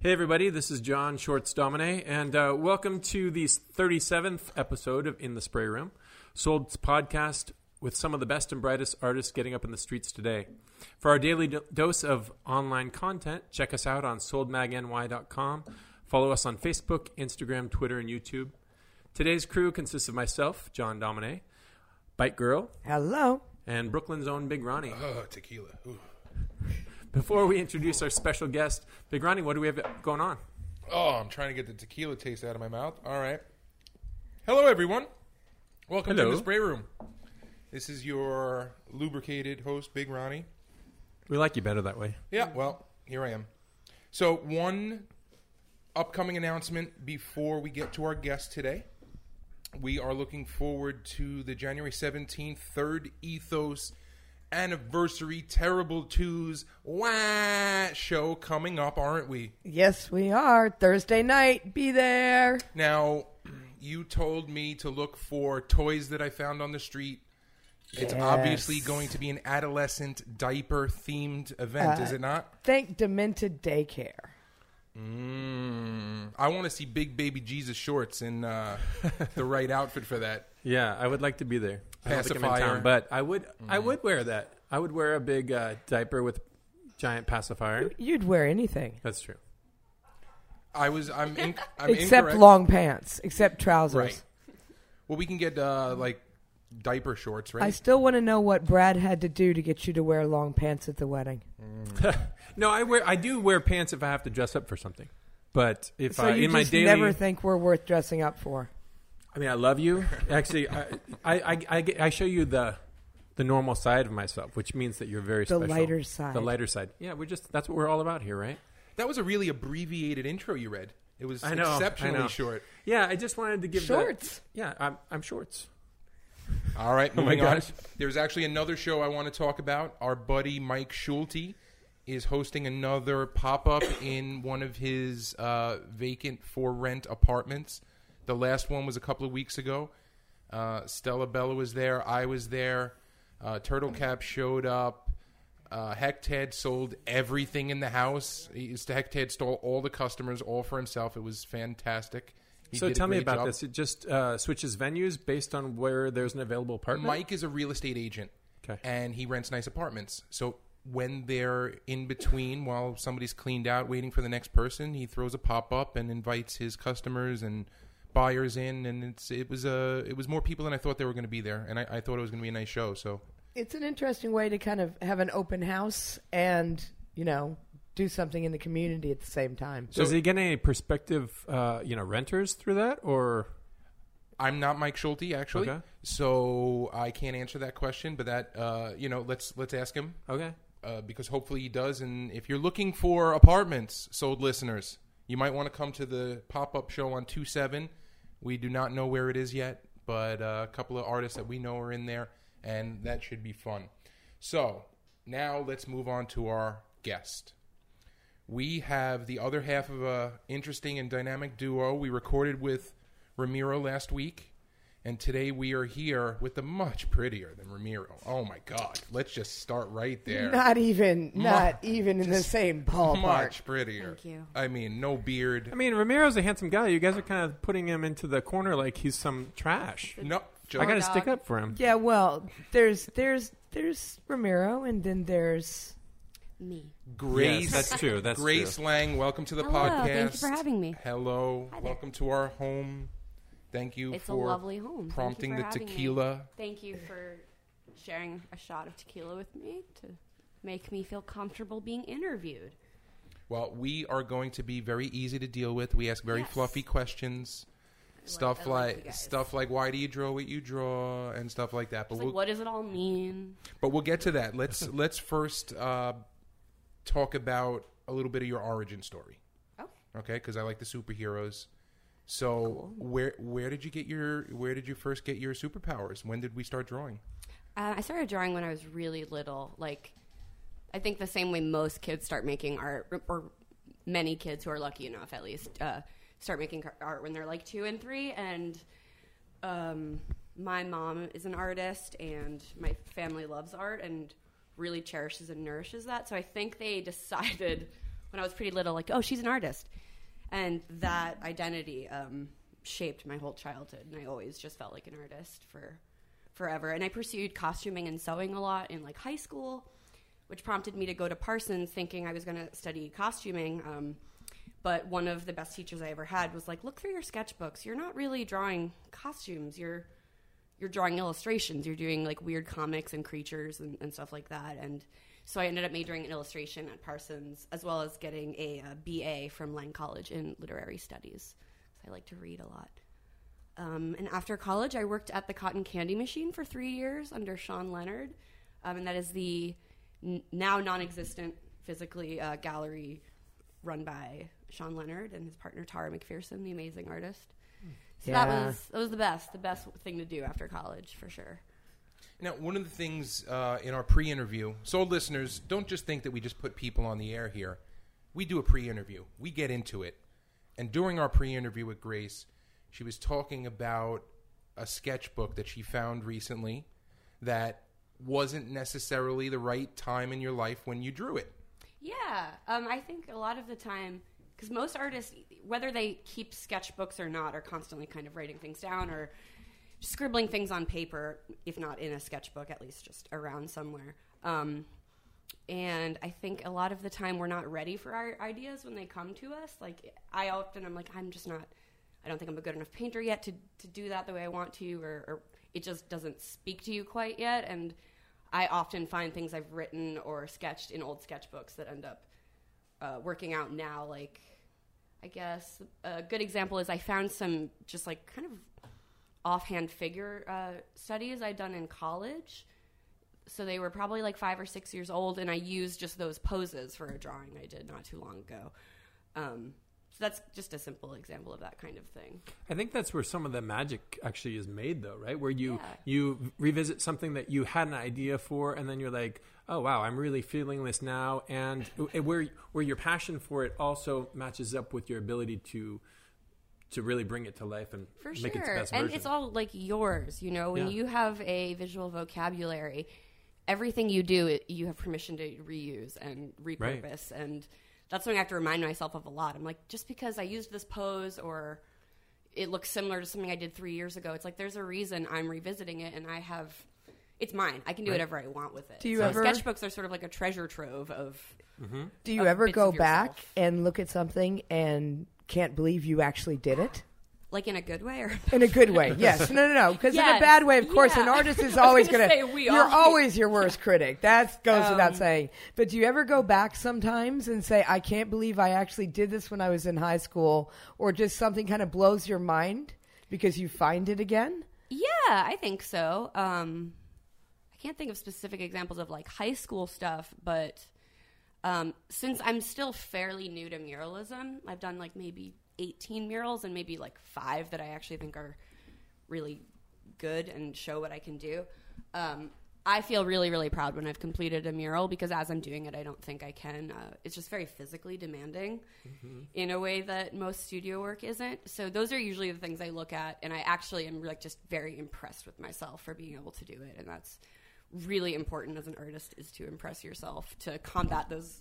Hey, everybody, this is John Shorts Domine, and uh, welcome to the 37th episode of In the Spray Room, Sold's podcast with some of the best and brightest artists getting up in the streets today. For our daily do- dose of online content, check us out on soldmagny.com. Follow us on Facebook, Instagram, Twitter, and YouTube. Today's crew consists of myself, John Domine, Bite Girl, Hello. and Brooklyn's own Big Ronnie. Oh, tequila. Ooh. Before we introduce our special guest, Big Ronnie, what do we have going on? Oh, I'm trying to get the tequila taste out of my mouth. All right. Hello, everyone. Welcome Hello. to the spray room. This is your lubricated host, Big Ronnie. We like you better that way. Yeah, well, here I am. So, one upcoming announcement before we get to our guest today. We are looking forward to the January 17th third Ethos anniversary Terrible Twos wah show coming up, aren't we? Yes, we are. Thursday night. Be there. Now, you told me to look for toys that I found on the street. It's Yes. obviously going to be an adolescent diaper themed event, is Uh, it not? Thank Demented Daycare. Mm, I want to see Big Baby Jesus shorts in uh, the right outfit for that. Yeah, I would like to be there. I don't think I'm in Pacifier. town, but I would. I would wear that. I would wear a big uh, diaper with giant pacifier. You'd wear anything That's true. I was I'm in, I'm except incorrect. long pants, except trousers. Right. Well, we can get uh, like diaper shorts, right? I still want to know what Brad had to do to get you to wear long pants at the wedding. No, I wear. I do wear pants if I have to dress up for something. But if So I you in my daily, never think we're worth dressing up for. I mean, I love you. Actually, I, I, I, I, show you the the normal side of myself, which means that you're very The special. lighter side. The lighter side. Yeah, we're just that's what we're all about here, right? that was a really abbreviated intro you read. It was I know, I exceptionally know. short. Yeah, I just wanted to give the- Shorts. yeah, I'm, I'm shorts. All right, Oh my moving on. gosh. There's actually another show I want to talk about. Our buddy Mike Schulte is hosting another pop up in one of his uh, vacant for rent apartments. The last one was a couple of weeks ago. Uh, Stella Bella was there. I was there. Uh, Turtle Cap showed up. Uh, Hected sold everything in the house. He, Hected stole all the customers, all for himself. It was fantastic. He so tell me about job. this. It just uh, switches venues based on where there's an available apartment. Mike is a real estate agent, Okay. and he rents nice apartments. So when they're in between, while somebody's cleaned out, waiting for the next person, he throws a pop up and invites his customers and buyers in. And it's it was uh, it was more people than I thought they were going to be there, and I, I thought it was going to be a nice show. So It's an interesting way to kind of have an open house and, you know, do something in the community at the same time. Does So- he get any prospective, uh, you know, renters through that, or I'm not Mike Schulte actually, Okay. so I can't answer that question. But that uh, you know, let's let's ask him. okay? uh, because hopefully he does. And if you're looking for apartments, sold listeners, you might want to come to the pop up show on 2 7. We do not know where it is yet, but uh, a couple of artists that we know are in there, and that should be fun. So now let's move on to our guest. We have the other half of a interesting and dynamic duo. We recorded with Ramiro last week, and today we are here with the much prettier than Ramiro. Oh my God! Let's just start right there. Not even, not even in the same ballpark. Much prettier. Thank you. I mean, no beard. I mean, Ramiro's a handsome guy. You guys are kind of putting him into the corner like he's some trash. no, just, I got to stick up for him. Yeah, well, there's there's there's Ramiro, and then there's Me. Grace. Yes, that's true. That's Grace true. Lang. Welcome to the Hello, podcast. thank you for having me. Hello. Hi there. welcome to our home. Thank you It's a for lovely home. Thank you prompting for the having me. tequila. Thank you for sharing a shot of tequila with me to make me feel comfortable being interviewed. Well, we are going to be very easy to deal with. We ask very Yes. fluffy questions. Stuff I like like, stuff like why do you draw what you draw and stuff like that. But we'll like, what does it all mean? but we'll get to that. Let's let's first uh, talk about a little bit of your origin story. Oh. Okay, because I like the superheroes. So where where did you get your where did you first get your superpowers? When did we start drawing? Uh, I started drawing when I was really little. Like, I think the same way most kids start making art, or- or many kids who are lucky enough, at least, uh, start making art when they're like two and three. And um, my mom is an artist, and my family loves art and really cherishes and nourishes that. So I think they decided when I was pretty little, like, oh, she's an artist, and that identity um, shaped my whole childhood, and I always just felt like an artist for forever. And I pursued costuming and sewing a lot in like high school, which prompted me to go to Parsons, thinking I was going to study costuming. Um, but one of the best teachers I ever had was like, look through your sketchbooks. You're not really drawing costumes. You're you're drawing illustrations. You're doing like weird comics and creatures and, and stuff like that. And so I ended up majoring in illustration at Parsons, as well as getting a, a BA from Lang College in literary studies. So I like to read a lot. Um, and after college, I worked at the Cotton Candy Machine for three years under Sean Leonard, um, and that is the n- now non-existent physically uh, gallery run by Sean Leonard and his partner Tara McPherson, the amazing artist. So that was that was the best, the best thing to do after college for sure. Now, one of the things uh, in our pre-interview, so listeners, don't just think that we just put people on the air here. We do a pre-interview. We get into it, and during our pre-interview with Grace, she was talking about a sketchbook that she found recently that wasn't necessarily the right time in your life when you drew it. Yeah, um, I think a lot of the time, because most artists, whether they keep sketchbooks or not, are constantly kind of writing things down or scribbling things on paper, if not in a sketchbook, at least just around somewhere. Um, and I think a lot of the time we're not ready for our ideas when they come to us. Like I often, I'm like, I'm just not. I don't think I'm a good enough painter yet to to do that the way I want to, or, or it just doesn't speak to you quite yet. And I often find things I've written or sketched in old sketchbooks that end up uh, working out now. Like, I guess a good example is I found some just like kind of offhand figure uh, studies I'd done in college. So they were probably like five or six years old, and I used just those poses for a drawing I did not too long ago. Um, so that's just a simple example of that kind of thing. I think that's where some of the magic actually is made, though, right? Where you Yeah. you revisit something that you had an idea for, and then you're like, "Oh wow, I'm really feeling this now," and where where your passion for it also matches up with your ability to to really bring it to life and For make sure. it the best and it's all like yours, you know, when Yeah. you have a visual vocabulary, everything you do, it, you have permission to reuse and repurpose. And that's something I have to remind myself of a lot. I'm like, just because I used this pose or it looks similar to something I did three years ago, it's like there's a reason I'm revisiting it and I have. It's mine. I can do Right. whatever I want with it. Do you so ever- sketchbooks are sort of like a treasure trove of mm-hmm. Do you of ever bits go back and look at something and can't believe you actually did it? like in a good way or In a good way, yes. No, no, no. Because in a bad way, of course, an artist is always gonna say, we You're all- always your worst critic. That goes without Um, saying. But do you ever go back sometimes and say, "I can't believe I actually did this when I was in high school," or just something kind of blows your mind because you find it again? Yeah, I think so. Um, I can't think of specific examples of like high school stuff, but um, since I'm still fairly new to muralism, I've done like maybe 18 murals and maybe like five that I actually think are really good and show what I can do. Um, I feel really, really proud when I've completed a mural because as I'm doing it, I don't think I can. Uh, it's just very physically demanding in a way that most studio work isn't. So those are usually the things I look at, and I actually am like just very impressed with myself for being able to do it, and that's really important as an artist is to impress yourself to combat those.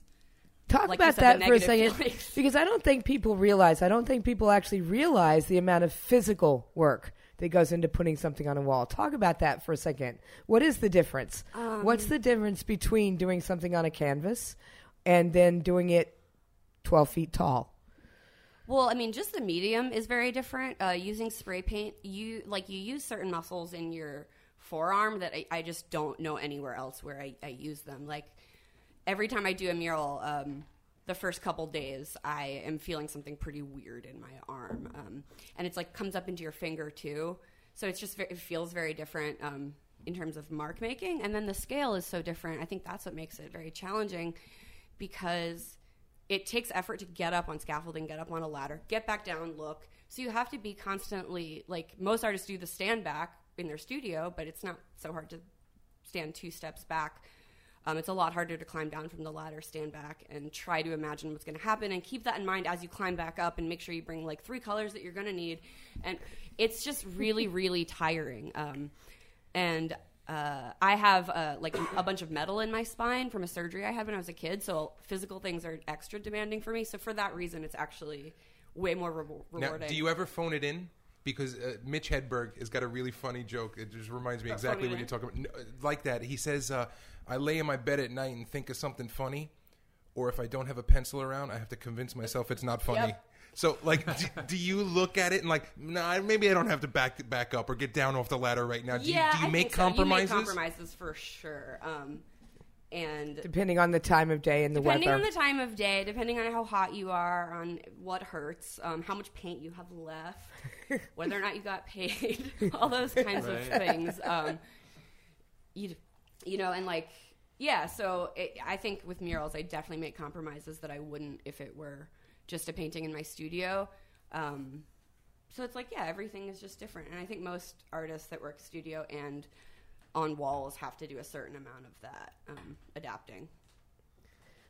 Talk Like about said, that for a second, feelings. because I don't think people realize. I don't think people actually realize the amount of physical work that goes into putting something on a wall. Talk about that for a second. What is the difference? What's Um, the difference between doing something on a canvas and then doing it twelve feet tall? Well, I mean, just the medium is very different. Uh, using spray paint, you like you use certain muscles in your forearm that I, I just don't know anywhere else where I, I use them. Like every time I do a mural, um, the first couple days, I am feeling something pretty weird in my arm, um, and it's like comes up into your finger too. So it's just it feels very different um, in terms of mark making, and then the scale is so different. I think that's what makes it very challenging because it takes effort to get up on scaffolding, get up on a ladder, get back down, look. So you have to be constantly like most artists do the stand back in their studio, but it's not so hard to stand two steps back. Um, it's a lot harder to climb down from the ladder, stand back, and try to imagine what's going to happen, and keep that in mind as you climb back up, and make sure you bring like three colors that you're going to need. And it's just really, really tiring. Um, and uh, I have uh, like a bunch of metal in my spine from a surgery I had when I was a kid, so physical things are extra demanding for me. So for that reason, it's actually way more re- Now, rewarding. do you ever phone it in? Because uh, Mitch Hedberg has got a really funny joke. It just reminds me About exactly what you're talking about. No, Like that. He says, uh, I lay in my bed at night and think of something funny, or if I don't have a pencil around, I have to convince myself it's not funny. Yep. So, like, do, do you look at it and like, nah, maybe I don't have to back back up or get down off the ladder right now? Do, yeah, you, do you I make think so. compromises? You make compromises for sure. Um, and Depending on the time of day and the depending weather. Depending on the time of day, depending on how hot you are, on what hurts, um, how much paint you have left, whether or not you got paid, all those kinds of things. Um, you, you know, and like, yeah. So it, I think with murals, I definitely make compromises that I wouldn't if it were just a painting in my studio. Um, so it's like, yeah, everything is just different, and I think most artists that work studio and on walls have to do a certain amount of that um, adapting.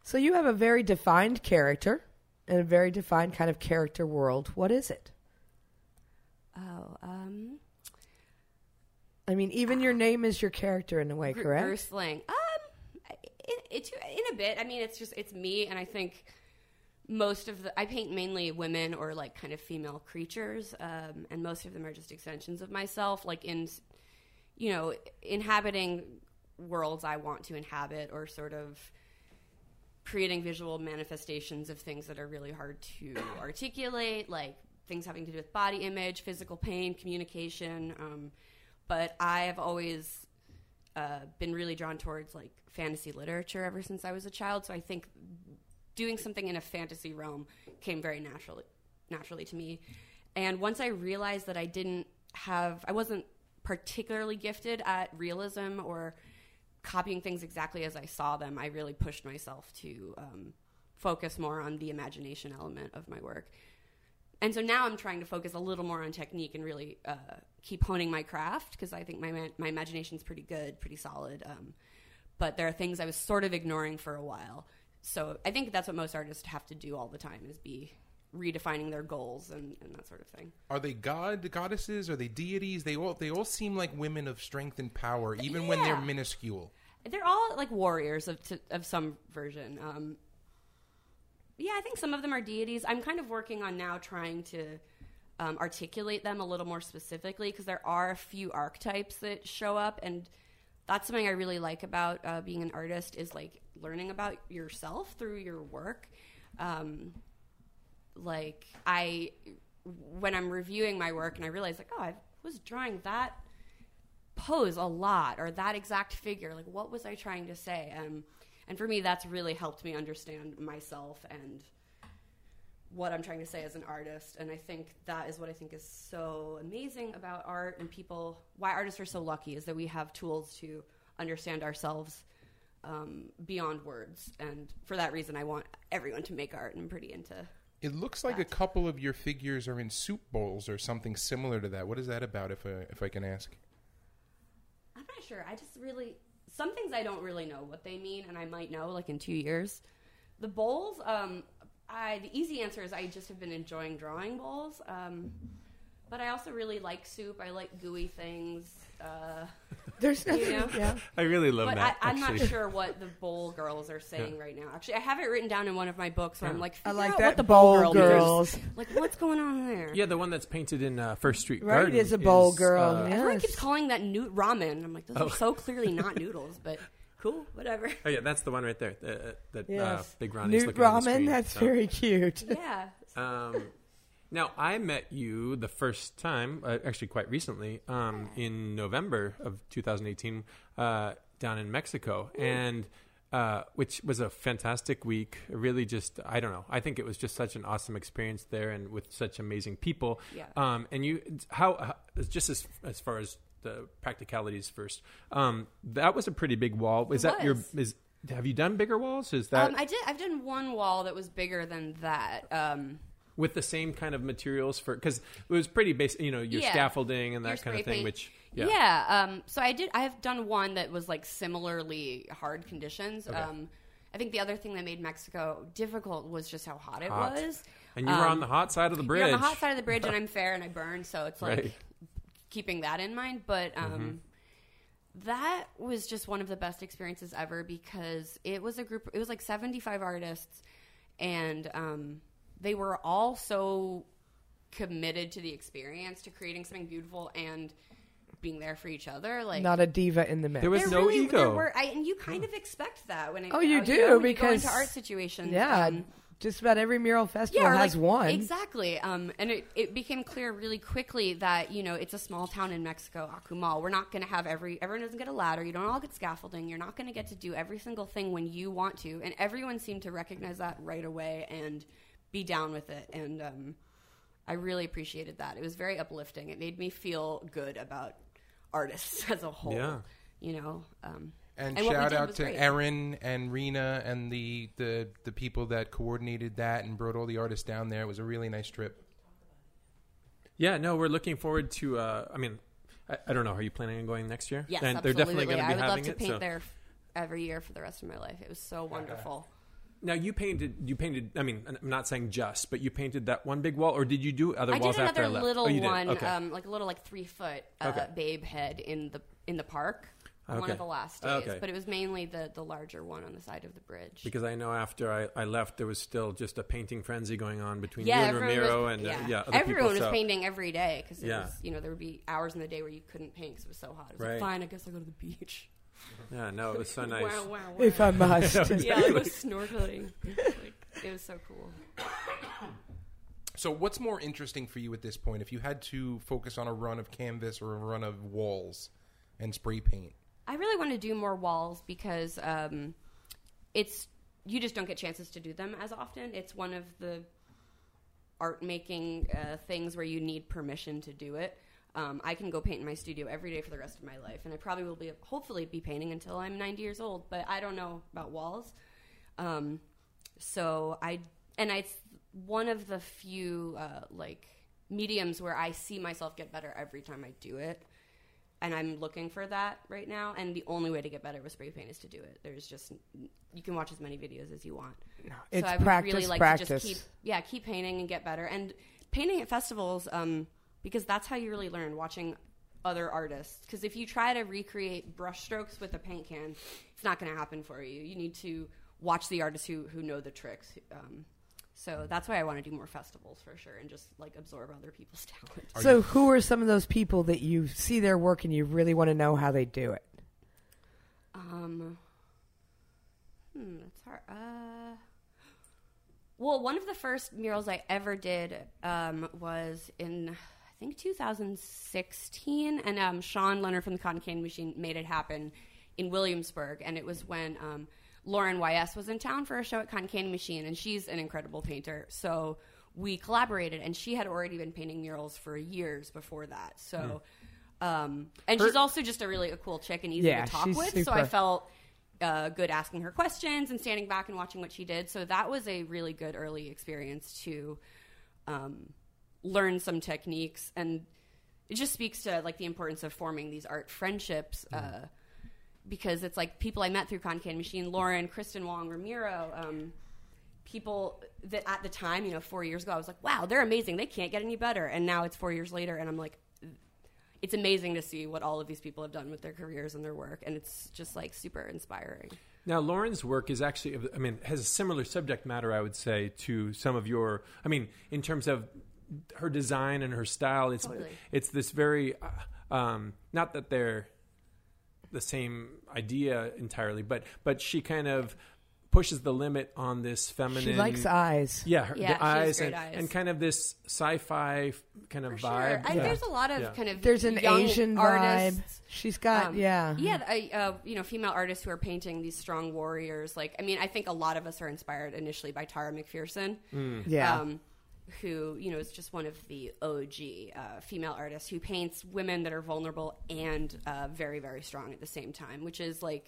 so you have a very defined character and a very defined kind of character world. What is it? Oh, um, I mean, even your name is your character in a way, Gr- correct? Bruce Lang. Um, it, it, in a bit. I mean, it's just it's me, and I think most of the I paint mainly women or like kind of female creatures, um, and most of them are just extensions of myself. Like in, you know, inhabiting worlds I want to inhabit, or sort of creating visual manifestations of things that are really hard to articulate, like things having to do with body image, physical pain, communication. Um, but I have always uh, been really drawn towards like fantasy literature ever since I was a child. So I think doing something in a fantasy realm came very naturally naturally to me. And once I realized that I didn't have, I wasn't particularly gifted at realism or copying things exactly as I saw them, I really pushed myself to um, focus more on the imagination element of my work. And so now I'm trying to focus a little more on technique and really uh, keep honing my craft because I think my ma- my imagination's pretty good, pretty solid. Um, but there are things I was sort of ignoring for a while. So I think that's what most artists have to do all the time is be redefining their goals and, and that sort of thing. Are they god goddesses? Are they deities? They all they all seem like women of strength and power, even when they're minuscule. They're all like warriors of to, of some version. Um, yeah, I think some of them are deities. I'm kind of working on now trying to um, articulate them a little more specifically because there are a few archetypes that show up, and that's something I really like about uh, being an artist is like learning about yourself through your work. Um, like I, when I'm reviewing my work, and I realize like, oh, I was drawing that pose a lot or that exact figure like what was i trying to say? Um, and for me that's really helped me understand myself and what i'm trying to say as an artist. And i think that is what i think is so amazing about art and people why artists are so lucky is that we have tools to understand ourselves um, beyond words. And for that reason i want everyone to make art. And i'm pretty into It looks like a couple of your figures are in soup bowls or something similar to that. What is that about? If I, if I can ask. I'm not sure. I just really some things I don't really know what they mean, and I might know like in two years. The bowls, um, I the easy answer is I just have been enjoying drawing bowls, um, but I also really like soup. I like gooey things. Uh, There's nothing. You know? Yeah. I really love but that. I'm not sure what the bowl girls are saying right now. Actually, I have it written down in one of my books where I'm like, I like out that. What the bowl, Bowl girl girls. means. Like, what's going on there? Yeah, the one that's painted in uh, First Street Right, Garden is a bowl is, girl, uh, yeah. Everyone keeps calling that noot ramen. I'm like, those Oh. are so clearly not noodles, but cool, whatever. Oh yeah, that's the one right there. Uh, that uh, Big Ronnie's Newt looking at the ramen. screen, That's so. very cute. yeah. Um, now, I met you the first time, uh, actually quite recently, um, in November of 2018, uh, down in Mexico, and uh, which was a fantastic week. Really, just I don't know. I think it was just such an awesome experience there, and with such amazing people. Yeah. Um, and you, how, how just as as far as the practicalities first, um, that was a pretty big wall. Is It that your? Is have you done bigger walls? Is that Um, I did. I've done one wall that was bigger than that. Um, with the same kind of materials for because it was pretty basic you know your Yeah. scaffolding and Your that kind of thing paint. which yeah, yeah. um, so I did. I have done one that was like similarly hard conditions. Um, I think the other thing that made Mexico difficult was just how hot it Hot. was. and you were on Um, the hot side of the bridge You're on the hot side of the bridge, and I'm fair and I burn, so it's like Right. keeping that in mind. But um, that was just one of the best experiences ever because it was a group. It was like seventy five artists, and um, they were all so committed to the experience, to creating something beautiful and being there for each other. Like Not a diva in the mix. There was there no really, ego. There were, I, and you kind of expect that when it, Oh, you do, know, when you go because- into art situations. yeah, um, just about every mural festival or has like- one. Exactly. Um, and it, it became clear really quickly that, you know, it's a small town in Mexico, Akumal. We're not going to have every, everyone doesn't get a ladder. You don't all get scaffolding. You're not going to get to do every single thing when you want to. And everyone seemed to recognize that right away and be down with it. And um, I really appreciated that. It was very uplifting. It made me feel good about artists as a whole. Yeah. You know, um, And, what we shout out to great. Erin and Rena and the, the the people that coordinated that and brought all the artists down there. It was a really nice trip. Yeah, no, we're looking forward to. Uh, I mean, I, I don't know. Are you planning on going next year? Yes, and absolutely. they're definitely going to I be would having love to it. paint so. there every year for the rest of my life. It was so wonderful. Now you painted. You painted. I mean, I'm not saying just, but you painted that one big wall, or did you do other I walls did after I another left? little oh, you did. one, Okay. um, like a little like three foot uh, Okay. babe head in the in the park on one Okay. of the last days. Okay. But it was mainly the the larger one on the side of the bridge. because I know after I, I left, there was still just a painting frenzy going on between you and everyone Ramiro was, and yeah. uh, yeah, other everyone people, was so- painting every day because Yeah. was, you know there would be hours in the day where you couldn't paint because it was so hot. It was Right. like fine, I guess I'll go to the beach. Yeah, no, it was so nice. Wow, wow, wow. if I must. yeah, I was snorkeling. Like, it was so cool. So, what's more interesting for you at this point? If you had to focus on a run of canvas or a run of walls and spray paint, I really want to do more walls because um, it's you just don't get chances to do them as often. It's one of the art making uh, things where you need permission to do it. Um, I can go paint in my studio every day for the rest of my life, and I probably will be hopefully be painting until I'm 90 years old. But I don't know about walls. Um, so I and it's one of the few uh, like mediums where I see myself get better every time I do it and I'm looking for that right now. And the only way to get better with spray paint is to do it. There's just you can watch as many videos as you want. It's so I would practice, really like practice. to just keep yeah keep painting and get better and painting at festivals um, because that's how you really learn watching other artists. Because if you try to recreate brushstrokes with a paint can, it's not going to happen for you. You need to watch the artists who who know the tricks. Um, so that's why I want to do more festivals for sure and just like absorb other people's talent. so, who are some of those people that you see their work and you really want to know how they do it? Um, hmm, that's hard. Uh, well, one of the first murals I ever did um, was in think 2016, and um, Sean Leonard from the Cotton Candy Machine made it happen in Williamsburg, and it was when um, Lauren YS was in town for a show at Cotton Candy Machine, and she's an incredible painter, so. We collaborated, and she had already been painting murals for years before that. So, um, and she's also just a really a cool chick and easy Yeah, to talk with. So I felt uh, good asking her questions and standing back and watching what she did. So that was a really good early experience to um, learn some techniques, and it just speaks to like the importance of forming these art friendships. Uh, because it's like people I met through Con Can Machine, Lauren, Kristen Wong, Ramiro, um, people that at the time, you know, four years ago, I was like, wow, they're amazing. They can't get any better. And now it's four years later, and I'm like, it's amazing to see what all of these people have done with their careers and their work, and it's just like super inspiring. Now, Lauren's work is actually, I mean, has a similar subject matter, I would say, to some of your. I mean, in terms of her design and her style, it's Totally. it's this very, uh, um, not that they're the same idea entirely, but but she kind of pushes the limit on this feminine. She likes eyes. Yeah, her, Yeah, she the has eyes great and, eyes. and kind of this sci-fi kind of For sure. vibe. I, Yeah. There's a lot of Yeah. kind of There's an young Asian artists. vibe. She's got Um, yeah. yeah, I, uh, you know, female artists who are painting these strong warriors. Like, I mean, I think a lot of us are inspired initially by Tara McPherson, Yeah. um, who you know is just one of the OG uh, female artists who paints women that are vulnerable and uh, very, very strong at the same time, which is like.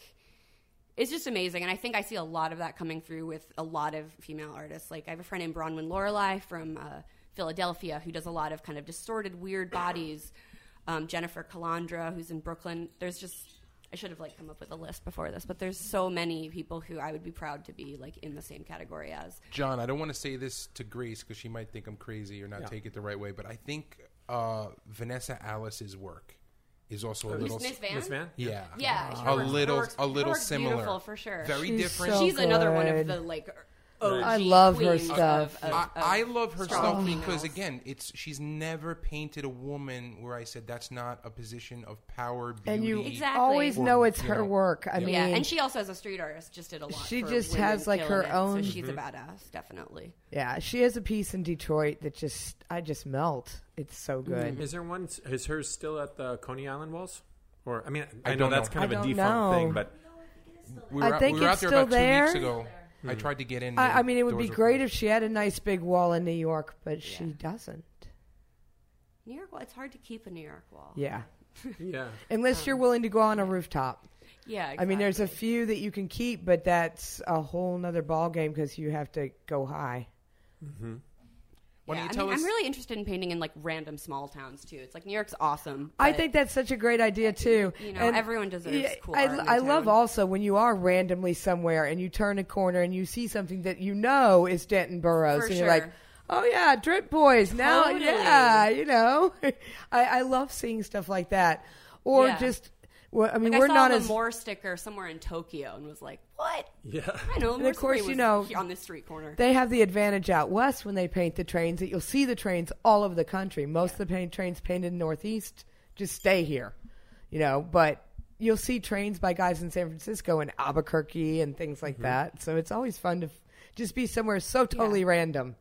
It's just amazing, and I think I see a lot of that coming through with a lot of female artists. Like I have a friend named Bronwyn Lorelei from uh, Philadelphia who does a lot of kind of distorted, weird bodies. Um, Jennifer Calandra, who's in Brooklyn. There's just I should have like come up with a list before this, but there's so many people who I would be proud to be like in the same category as. John, I don't want to say this to Grace because she might think I'm crazy or not Yeah. take it the right way, but I think uh, Vanessa Alice's work is also a little Miss Van. Miss Van? yeah Yeah, a little work's- a little work's similar beautiful for sure. very She's different. so She's another one of the like Oh, OG I love her queens stuff. of- I, of I love her strong stuff females. because again, it's she's never painted a woman where I said that's not a position of power, beauty. and you Exactly. always Or, know it's you her know, work. I mean, yeah, and she also as a street artist just did a lot. She for just women has, like, killing her it, own- So she's a badass, definitely. yeah, she has a piece in Detroit that just I just melt. It's so mm-hmm. good. Is there one? Is hers still at the Coney Island walls? Or I mean, I, I know don't that's know. kind of a don't defunct know. thing, but we I were, out- think we were out it's there still about two weeks there. Ago. I hmm. tried to get in. I, I mean, it would be great closed. if she had a nice big wall in New York, but she doesn't. New York, well, it's hard to keep a New York wall. Yeah, yeah. unless you're um, willing to go on a rooftop. Yeah, I mean, there's a few that you can keep, but that's a whole nother ball game because you have to go high. Mm-hmm. Why Yeah, don't you I mean, us? I'm really interested in painting in like random small towns too. It's like New York's awesome. I think that's such a great idea too. you know And- everyone deserves Yeah, cool I, art. I love also when you are randomly somewhere and you turn a corner and you see something that you know is Denton Burrows, For and you're like, "Oh yeah, Drip Boys!" Now, Totally. yeah, you know, I, I love seeing stuff like that, or Yeah. just. Well, I mean, Like, we're I saw not the as Moore sticker somewhere in Tokyo and was like, "What? Yeah. I know." And of course, you know, on this street corner. they have the advantage out west when they paint the trains that you'll see the trains all over the country. Most of the paint trains painted in Northeast just stay here, you know. But you'll see trains by guys in San Francisco and Albuquerque and things like mm-hmm. that. So it's always fun to f- just be somewhere so totally Yeah. random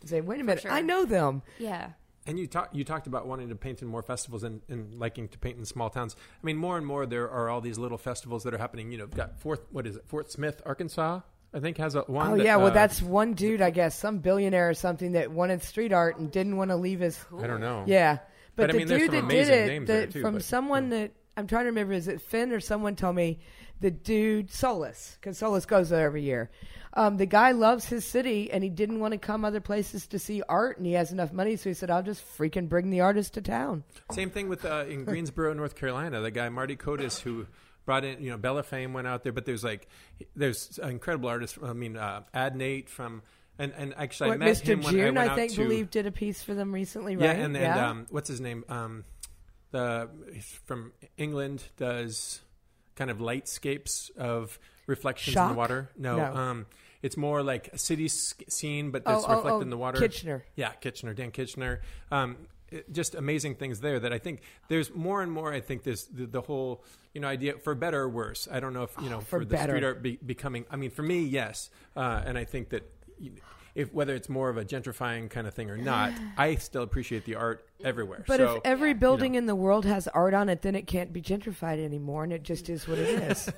and say, "Wait a minute, sure. I know them." yeah, And you talked you talked about wanting to paint in more festivals and, and liking to paint in small towns. I mean, more and more there are all these little festivals that are happening. You know, we've got Fort what is it? Fort Smith, Arkansas. I think has a one. Oh that, yeah, well uh, that's one dude, I guess, some billionaire or something that wanted street art and didn't want to leave his I don't know. Yeah, but, But, I the mean, dude some that did it, the- there, too, from but- someone that I'm trying to remember, is it Finn or someone told me the dude Solus because Solus goes there every year. Um, the guy loves his city and he didn't want to come other places to see art, and he has enough money, so he said, "I'll just freaking bring the artist to town." Same thing with uh, in Greensboro, North Carolina. The guy Marty Kotis who brought in, you know, Bella Fame went out there, but there's like there's incredible artists. I mean, uh, Adnate from and and actually I What, met Mr. him when I June, went I, out think, to believe did a piece for them recently, right? yeah, and and um, what's his name? Um, the from England does kind of lightscapes of reflections in the water. No, No. um, it's more like a city s- scene, but oh, that's oh, reflected oh, in the water. Kitchener. Yeah, Kitchener, Dan Kitchener. Um, it- just amazing things there that I think there's more and more. I think there's the, the whole you know idea for better or worse. I don't know if you know Oh, for the better. street art be, becoming. I mean, for me, yes, uh, and I think that. you- If whether it's more of a gentrifying kind of thing or not, I still appreciate the art everywhere. But so, if every building know. in the world has art on it, then it can't be gentrified anymore, and it just is what it is.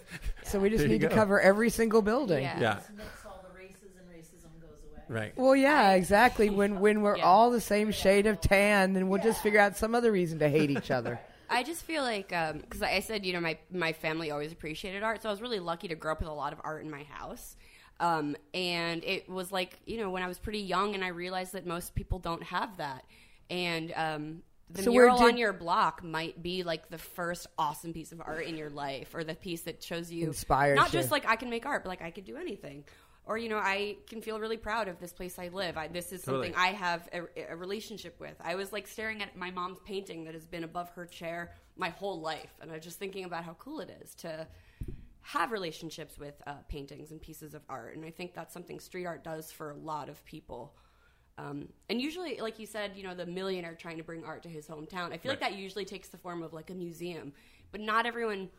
So we just There you need to cover every single building. Yeah. yeah, mix all the races and racism goes away. right. Well, yeah, exactly. When when we're Yeah. all the same shade of tan, then we'll just figure out some other reason to hate each other. I just feel like um, because I said you know my my family always appreciated art, so I was really lucky to grow up with a lot of art in my house. Um, and it was like you know when I was pretty young, and I realized that most people don't have that. And um, the So mural did- on your block might be like the first awesome piece of art in your life, or the piece that shows you Inspires not you. just like I can make art, but like I could do anything. Or you know, I can feel really proud of this place I live. I, this is Totally. something I have a, a relationship with. I was like staring at my mom's painting that has been above her chair my whole life, and I was just thinking about how cool it is to have relationships with uh, paintings and pieces of art. And I think that's something street art does for a lot of people. Um, and usually, like you said, you know, the millionaire trying to bring art to his hometown. I feel like that usually takes the form of like a museum, but not everyone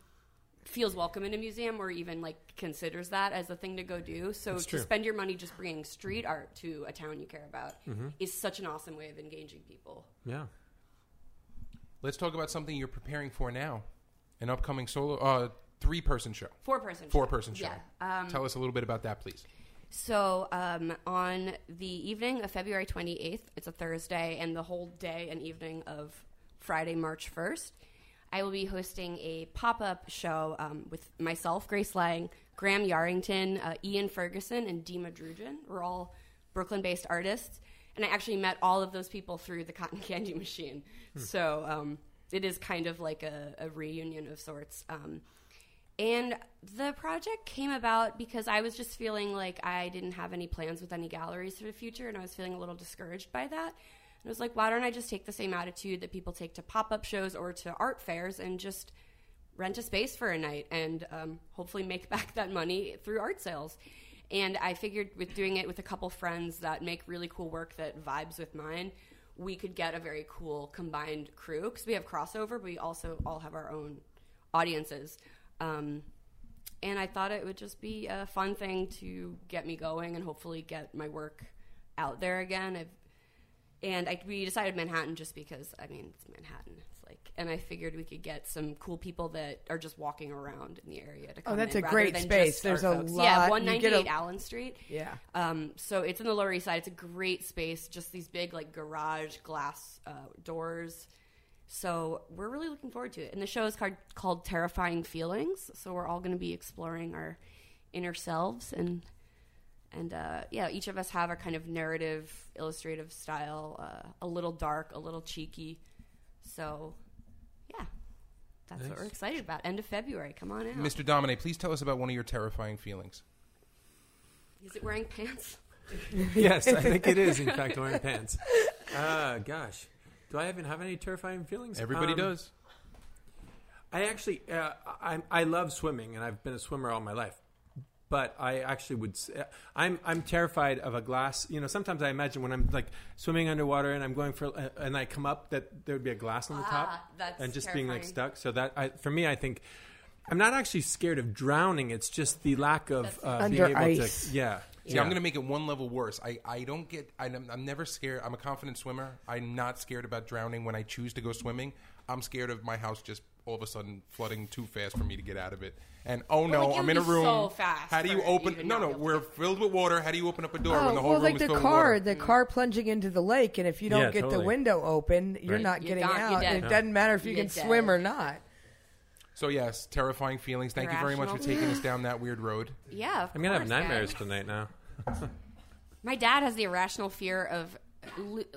feels welcome in a museum or even like considers that as a thing to go do. So That's to true. spend your money just bringing street art to a town you care about Mm-hmm. is such an awesome way of engaging people. Yeah. Let's talk about something you're preparing for now. An upcoming solo, uh, three person show. Four person. Four person show. Yeah. Um, Tell us a little bit about that, please. So um, on the evening of February 28th, it's a Thursday, and the whole day and evening of Friday, March 1st, I will be hosting a pop up show um, with myself, Grace Lang, Graham Yarrington, uh, Ian Ferguson, and Dima Drjuchin. We're all Brooklyn based artists. And I actually met all of those people through the Cotton Candy Machine. So um, it is kind of like a, a reunion of sorts. And the project came about because I was just feeling like I didn't have any plans with any galleries for the future, and I was feeling a little discouraged by that. And I was like, why don't I just take the same attitude that people take to pop up shows or to art fairs and just rent a space for a night and um, hopefully make back that money through art sales. And I figured with doing it with a couple friends that make really cool work that vibes with mine, we could get a very cool combined crew because we have crossover, but we also all have our own audiences. Um, and I thought it would just be a fun thing to get me going and hopefully get my work out there again. I've, and I, we decided Manhattan just because I mean it's Manhattan. It's like, and I figured we could get some cool people that are just walking around in the area to come. Oh, that's in a great space. There's a folks. lot- Yeah, one ninety eight Allen Street. Yeah. Um, so it's in the Lower East Side. It's a great space. Just these big like garage glass uh, doors. So we're really looking forward to it. And the show is called, called Terrifying Feelings. So we're all going to be exploring our inner selves and and uh, yeah, each of us have a kind of narrative, illustrative style. Uh, a little dark, a little cheeky. So yeah, that's what we're excited about. End of February. Come on out. Mr. Domine, please tell us about one of your terrifying feelings. Is it wearing pants? yes, I think it is. In fact, wearing pants. Uh, gosh, do I even have any terrifying feelings? Everybody Um, does. I actually, uh, I, I love swimming, and I've been a swimmer all my life. But I actually would. s- I'm I'm terrified of a glass. You know, sometimes I imagine when I'm like swimming underwater and I'm going for, uh, and I come up that there would be a glass on the Ah, top, that's and just being like stuck. So that I, for me, I think I'm not actually scared of drowning. It's just the lack of uh, being able ice. to. Yeah. See, yeah. I'm going to make it one level worse. I, I don't get. I'm, I'm never scared. I'm a confident swimmer. I'm not scared about drowning when I choose to go swimming. I'm scared of my house just all of a sudden flooding too fast for me to get out of it. And oh no, like, I'm in a room. so fast How do you for you to open? No, no, be able to we're get- filled with water. How do you open up a door when oh, the whole Oh, room well, is like filled the with car, water? the mm. car plunging into the lake, and if you don't Yeah, get the window open, you're Right. not You're getting gone, out. dead. And it doesn't matter if you You're can dead. swim or not. So yes, terrifying feelings. Thank you very much for taking us down that weird road. Yeah, of I'm gonna have course, guys. nightmares tonight now. My dad has the irrational fear of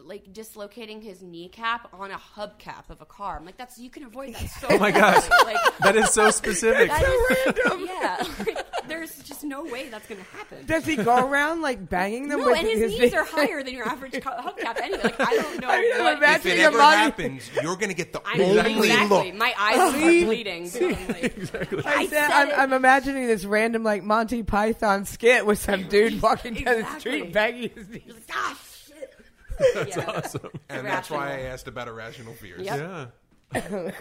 like dislocating his kneecap on a hubcap of a car. I'm like, that's you can avoid that so. Oh my gosh. Like That is so specific. that is yeah. Like, there's just no way that's gonna happen. Does he go around like banging them? No, with and his, his knees are higher than your average cu- hubcap anyway. Like I don't know I mean, what. imagining- If it ever Amani- happens, you're going to get the I'm only exactly. look. My eyes are bleeding. So I'm like, I I said, said I'm. I'm imagining this random like Monty Python skit with some dude walking down the street banging his knees. just, ah, shit. That's Yeah. awesome. And that's why I asked about irrational fears. Yep. Yeah.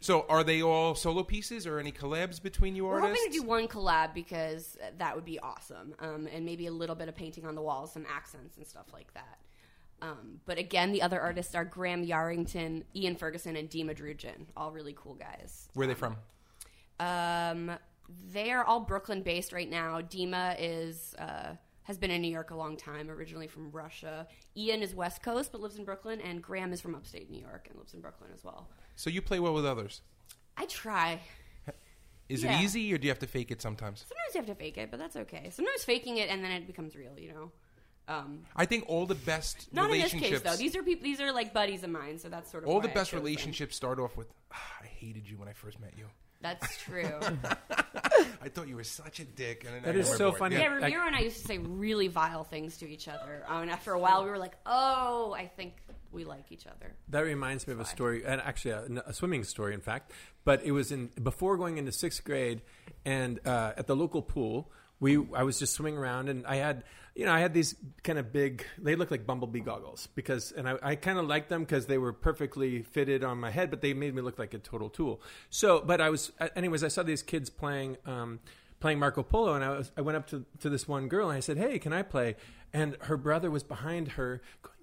So, are they all solo pieces or any collabs between you We're artists? hoping to do one collab because that would be awesome, um, and maybe a little bit of painting on the walls, some accents and stuff like that. Um, but again, the other artists are Graham Yarrington, Ian Ferguson, and Dima Drjuchin, all really cool guys. Where are they from? Um, they are all Brooklyn based right now. Dima is uh, has been in New York a long time, originally from Russia. Ian is West Coast but lives in Brooklyn, and Graham is from upstate New York and lives in Brooklyn as well. So you play well with others. I try. Is Yeah. it easy, or do you have to fake it sometimes? Sometimes you have to fake it, but that's okay. Sometimes faking it and then it becomes real, you know. Um, I think all the best not in this case though. These are people. These are like buddies of mine, so that's sort of all the best chose them. relationships start off with, "Ah, "I hated you when I first met you. That's true. I thought you were such a dick." And then That I is got so funny. yeah, I- Ramiro and I used to say really vile things to each other, um, and after a while, we were like, "Oh, I think we like each other." That reminds me of a story, and actually a, a swimming story, in fact. But it was in before going into sixth grade, and uh, at the local pool, we I was just swimming around, and I had you know I had these kind of big. They look like bumblebee goggles because, and I, I kind of liked them because they were perfectly fitted on my head, but they made me look like a total tool. So, but I was, anyways, I saw these kids playing. Um, playing Marco Polo, and I was I went up to, to this one girl and I said, "Hey, can I play?" And her brother was behind her, going,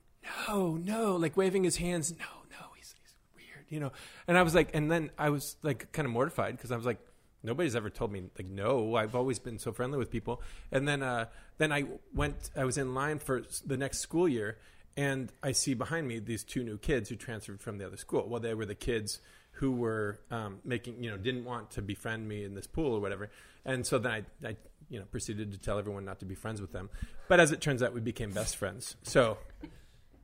"No, no," like waving his hands, "No, no, he's he's weird," you know. And I was like, and then I was like kind of mortified because I was like, nobody's ever told me like no. I've always been so friendly with people. And then uh, then I went, I was in line for the next school year, and I see behind me these two new kids who transferred from the other school. Well, they were the kids who were um, making, you know, didn't want to befriend me in this pool or whatever. And so then I, I, you know, proceeded to tell everyone not to be friends with them. But as it turns out, we became best friends. So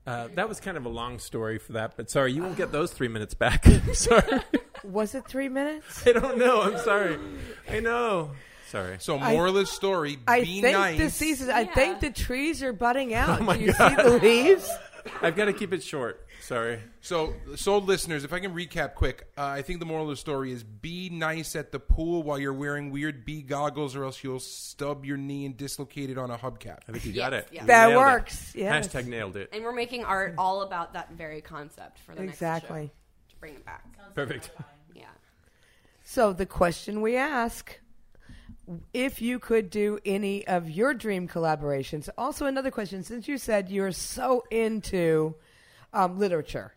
uh, that was kind of a long story for that. But sorry, you won't get those three minutes back. sorry. Was it three minutes? I don't know. I'm sorry. I know. Sorry. So, I- moral of the story: I be think nice. the season. I Yeah. think the trees are budding out. Oh my Do you God. see the leaves? I've got to keep it short. Sorry. So, sold listeners, if I can recap quick, uh, I think the moral of the story is be nice at the pool while you're wearing weird bee goggles, or else you'll stub your knee and dislocate it on a hubcap. I think you got Yes, it. yes. You That nailed it. works, yes. Hashtag nailed it. And we're making art all about that very concept for the Exactly. next show Exactly. to bring it back. Perfect. So the question we ask if you could do any of your dream collaborations. Also, another question since you said you're so into um, literature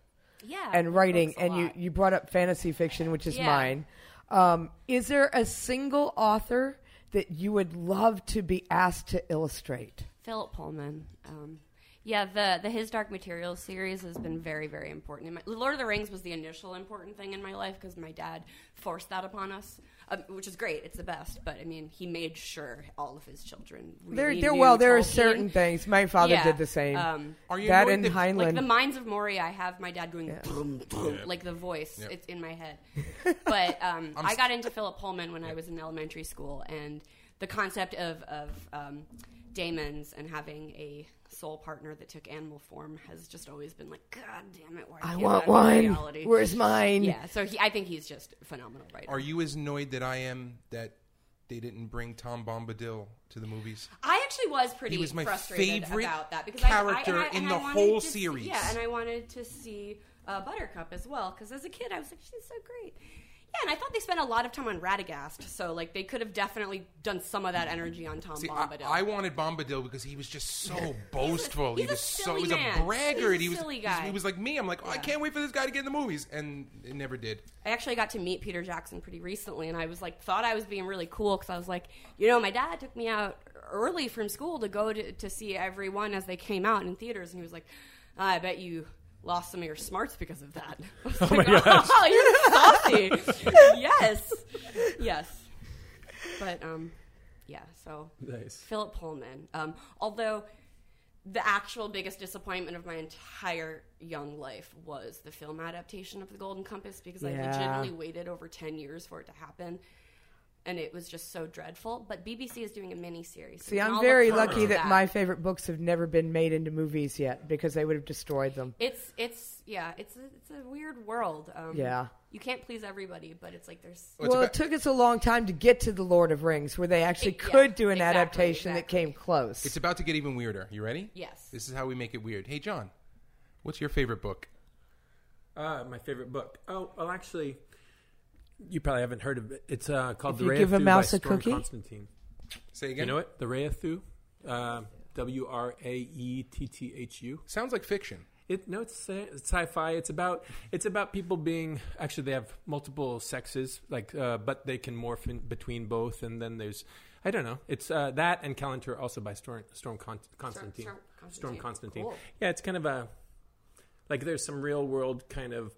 Yeah. And writing, and you, you brought up fantasy fiction, which is Yeah. mine. Um, is there a single author that you would love to be asked to illustrate? Philip Pullman. Um, yeah, the the His Dark Materials series has been very very important. In my, Lord of the Rings was the initial important thing in my life because my dad forced that upon us, um, which is great. It's the best, but I mean, he made sure all of his children. Really There, there. knew Well, there are certain things. My father Yeah, did the same. um, Are you that annoyed and that- Heinlein. like the Mines of Moria, I have my dad going boom, boom, like the voice. Yep. It's in my head. But um, I got into Philip Pullman when I was in elementary school, and the concept of of um, daemons and having a soul partner that took animal form has just always been like, God damn it, why I want that be one. reality?" Where's mine? Yeah, so he, I think he's just a phenomenal writer. Are you as annoyed that I am that they didn't bring Tom Bombadil to the movies? I actually was pretty He was my frustrated favorite about that because character I, I, I, in and the whole to see- series. yeah, and I wanted to see uh, Buttercup as well because as a kid I was like, she's so great. Yeah, and I thought they spent a lot of time on Radagast, so like they could have definitely done some of that energy on Tom See, Bombadil. I wanted Bombadil because he was just so boastful. he's he a was so silly he was man. a braggart. He's a he was silly guy. He was like me. I'm like, oh, I Yeah. can't wait for this guy to get in the movies, and it never did. I actually got to meet Peter Jackson pretty recently, and I was like, thought I was being really cool because I was like, you know, my dad took me out early from school to go to, to see everyone as they came out in theaters, and he was like, I bet you lost some of your smarts because of that. Oh like, my gosh. oh, you're saucy. yes, yes, but um, yeah. So Nice. Philip Pullman. Um, although the actual biggest disappointment of my entire young life was the film adaptation of The Golden Compass because I legitimately waited over 10 years for it to happen. And it was just so dreadful. But BBC is doing a mini series. See, I'm very lucky that my favorite books have never been made into movies yet because they would have destroyed them. It's it's yeah it's a, it's a weird world. Um, Yeah. you can't please everybody, but it's like there's Well, well, about- it took us a long time to get to the Lord of Rings, where they actually It- yeah, could do an exactly, adaptation exactly. that came close. It's about to get even weirder. You ready? yes. This is how we make it weird. Hey, John, what's your favorite book? Uh, my favorite book. Oh, well, actually, you probably haven't heard of it. It's uh, called If The you Ray give a of Thu mouse by a Storm cookie? Constantine. Say again. You know it? The Ray of Thu? Uh, W R A E T T H U. Sounds like fiction. It no, it's, sci- it's sci-fi. It's about it's about people being actually they have multiple sexes, like uh, but they can morph in between both. And then there's I don't know. It's uh, that and Calenture also by Storm Storm Con- Constantine. Storm Storm Constantine. Constantine. Cool. Yeah, it's kind of a like there's some real world kind of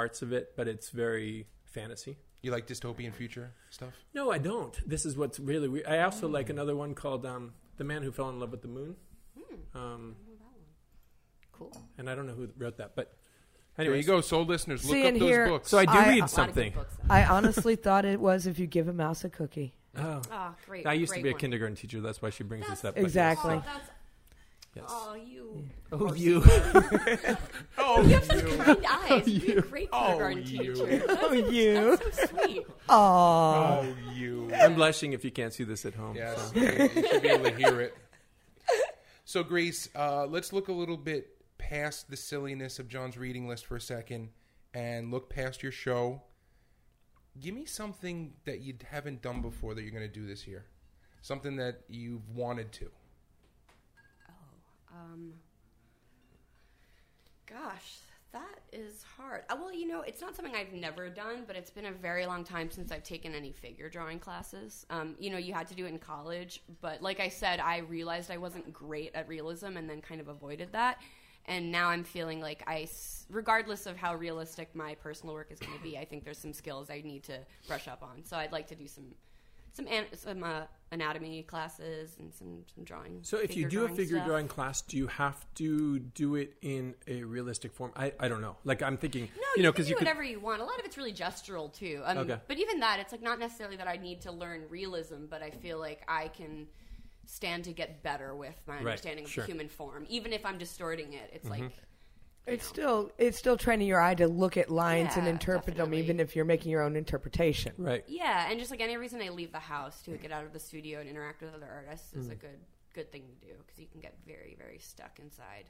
parts of it, but it's very fantasy. You like dystopian future stuff? No, I don't. This is what's really weird. I also like another one called um, "The Man Who Fell in Love with the Moon." Um, Cool. and I don't know who wrote that, but anyway, you go, soul listeners. Look See, up those here- books. So I do I- a lot read of A lot of something. I honestly thought it was if you give a mouse a cookie. Oh, Oh, great. I used to great be a one. kindergarten teacher. That's why she brings That's- this up. but Exactly. Oh, that's, Yes. oh, you. Oh, you. oh, You have such kind eyes. You'd be a great kindergarten you. teacher. That's, Oh, you. that's so sweet. Aww. oh, you. I'm blushing if you can't see this at home. Yes, so. you should be able to hear it. So, Grace, uh, let's look a little bit past the silliness of John's reading list for a second and look past your show. Give me something that you haven't done before that you're going to do this year. Something that you've wanted to. Um, gosh, that is hard. Uh, well, you know, it's not something I've never done, but it's been a very long time since I've taken any figure drawing classes. Um, you know, you had to do it in college, but like I said, I realized I wasn't great at realism and then kind of avoided that. And now I'm feeling like I, regardless of how realistic my personal work is going to be, I think there's some skills I need to brush up on. So I'd like to do some, some, an, some uh, anatomy classes and some, some drawing. So if you do a figure stuff. drawing class, do you have to do it in a realistic form? I, I don't know. Like I'm thinking, No, you you, know, because you could. whatever you want. A lot of it's really gestural too. Um, Okay. But even that, it's like not necessarily that I need to learn realism, but I feel like I can stand to get better with my Right, understanding of sure. the human form. Even if I'm distorting it, it's like It's still it's still training your eye to look at lines and Yeah, interpret them, even if you're making your own interpretation. Right. yeah, and just like any reason I leave the house to get out of the studio and interact with other artists is a good good thing to do because you can get very very stuck inside.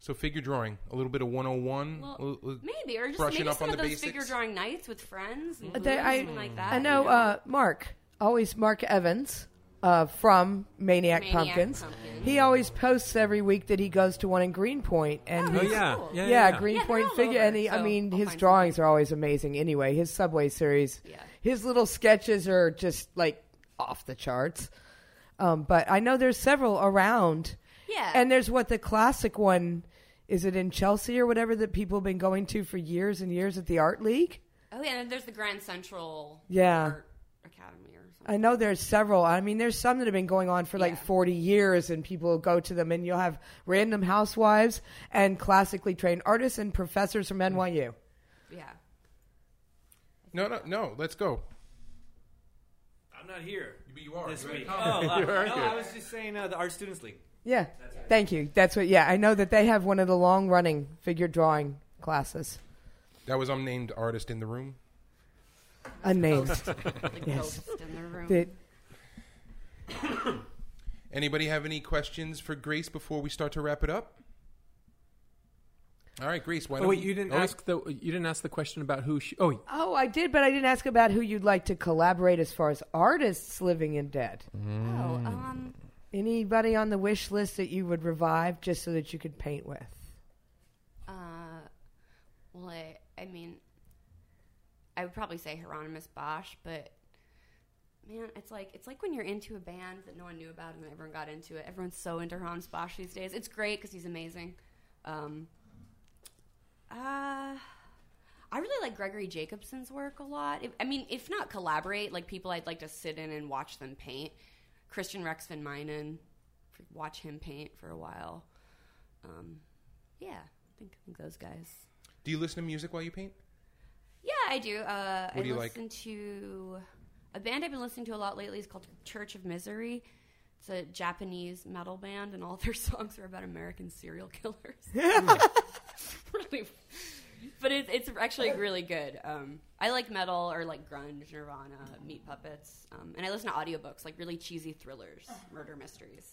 So figure drawing, a little bit of 101. Well, a little- Maybe or just Brushing maybe up some on of the those basics. figure drawing nights with friends, and Uh, booze, they- I- something like that. I know you uh, Mark, always Mark Evans uh, from Maniac, Maniac Pumpkins. Pumpkins. He always posts every week that he goes to one in Greenpoint, and Oh he's- yeah. cool. yeah, yeah, yeah, yeah. Greenpoint they're figure, over, and he, I mean, I'll his find drawings are always amazing. Anyway, his Subway series, Yeah. his little sketches are just like off the charts. Um, but I know there's several around, Yeah, and there's what the classic one is. It in Chelsea or whatever that people have been going to for years and years at the Art League. oh yeah, and there's the Grand Central Yeah. Art Academy or something. I know there's several. I mean, there's some that have been going on for like Yeah. 40 years, and people go to them, and you'll have random housewives and classically trained artists and professors from NYU. yeah, no, no, no. Let's go. I'm not here But you are. this week. Oh, uh, You no, here. I was just saying uh, the Art Students League. Yeah. Right. Thank you. That's what, yeah, I know that they have one of the long running figure drawing classes. That was unnamed artist in the room. Unnamed. like Yes. ghost in the room. that, Anybody have any questions for Grace before we start to wrap it up? All right, Grace. Why Oh don't wait, you didn't oh, wait. ask the you didn't ask the question about who she. Oh, oh, I did, but I didn't ask about who you'd like to collaborate as far as artists living and dead. oh, um, Anybody on the wish list that you would revive just so that you could paint with? uh, well, I, I mean, I would probably say Hieronymus Bosch, but man, it's like it's like when you're into a band that no one knew about and then everyone got into it. Everyone's so into Hieronymus Bosch these days. It's great because he's amazing. Um, uh, I really like Gregory Jacobson's work a lot. If, I mean, if not collaborate, like people I'd like to sit in and watch them paint. Christian Rex Van Minnen, watch him paint for a while. Um, yeah, I think, I think those guys. Do you listen to music while you paint? Yeah, I do. Uh, What I do you like? listen to a band I've been listening to a lot lately is called Church of Misery. It's a Japanese metal band, and all their songs are about American serial killers. really, but it, it's actually really good. Um, I like metal or like grunge, Nirvana, Meat Puppets, um, and I listen to audiobooks like really cheesy thrillers, murder mysteries.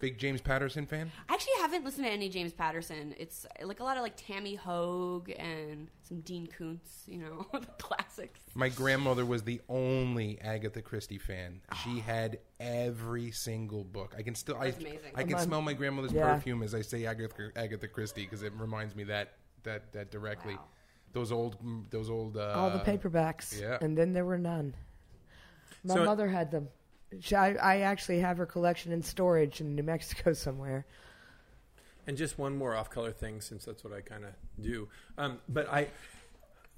Big James Patterson fan? I actually haven't listened to any James Patterson. It's like a lot of like Tami Hoag and some Dean Koontz, you know, the classics. My grandmother was the only Agatha Christie fan. She had every single book. I can still I, That's amazing. I can Mine- smell my grandmother's Yeah. perfume as I say Agatha, Agatha Christie because it reminds me that that that directly. Wow. Those old those old uh, All the paperbacks. yeah. And then there were none. My So- mother had them. She, I, I actually have her collection in storage in New Mexico somewhere. And just one more off-color thing, since that's what I kind of do. Um, but I,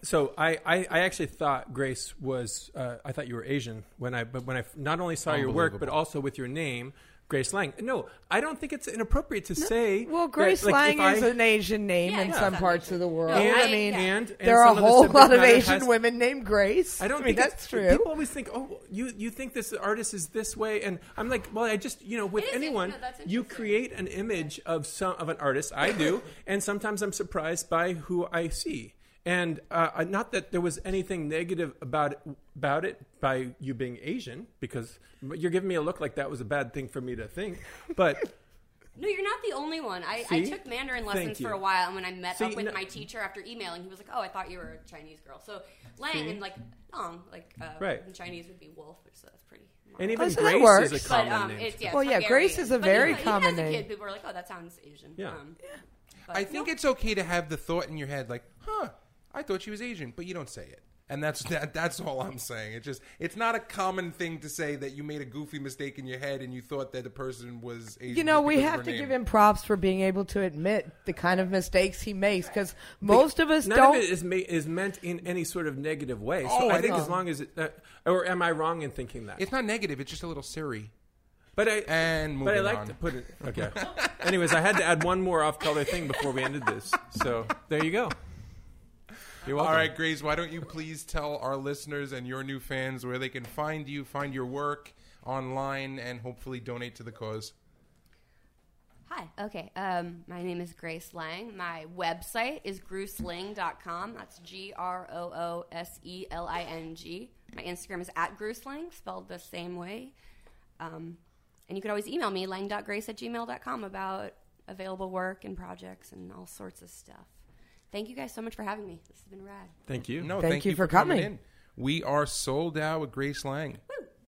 so I, I, I actually thought Grace was. Uh, I thought you were Asian when I, but when I not only saw your work, but also with your name, Grace Lang. No, I don't think it's inappropriate to say. Well, that, Grace like, Lang is I- an Asian name Yeah, in yeah. some Yeah. parts of the world. And, I I- mean, yeah. and, and there are a some of whole lot of Asian has- women named Grace. I don't mean, think that's true. People always think, "Oh, you you think this artist is this way," and I'm like, "Well, I just you know, with anyone, no, you create an image of some of an artist. I do, and sometimes I'm surprised by who I see." And uh, not that there was anything negative about it, about it by you being Asian, because you're giving me a look like that was a bad thing for me to think. But No, you're not the only one. I, I took Mandarin lessons for a while, and when I met See, up with no- my teacher after emailing, he was like, "Oh, I thought you were a Chinese girl." So Lang See? and like Dong, like uh, Right. in Chinese would be wolf, which so that's pretty. and modern. even Oh, so Grace works. is a but common um, name. it's yeah. Well, yeah, Hungarian. Grace is a But very even, common even as a name. kid, people were like, "Oh, that sounds Asian." Yeah. Um, but I think no. it's okay to have the thought in your head, like, "Huh, I thought she was Asian," but you don't say it, and that's that, that's all I'm saying. It just it's not a common thing to say that you made a goofy mistake in your head and you thought that the person was Asian. You know, we have to name. give him props for being able to admit the kind of mistakes he makes because most of us None don't. of it is, ma- is meant in any sort of negative way. So Oh, I I think know. as long as it, uh, or am I wrong in thinking that? It's not negative. It's just a little Siri. But I And but I like on. to put it. Okay. Anyways, I had to add one more off-color thing before we ended this. So there you go. You're welcome. All right, Grace, why don't you please tell our listeners and your new fans where they can find you, find your work, online and hopefully donate to the cause. Hi. Okay. Um, my name is Grace Lang. My website is grooseling.com. That's G R O O S E L I N G. My Instagram is at grooseling, spelled the same way. Um, and you can always email me, lang.grace at gmail.com, about available work and projects and all sorts of stuff. Thank you guys so much for having me. This has been rad. Thank you. No, Thank thank, you you for for coming coming. in. We are sold out with Grace Lang.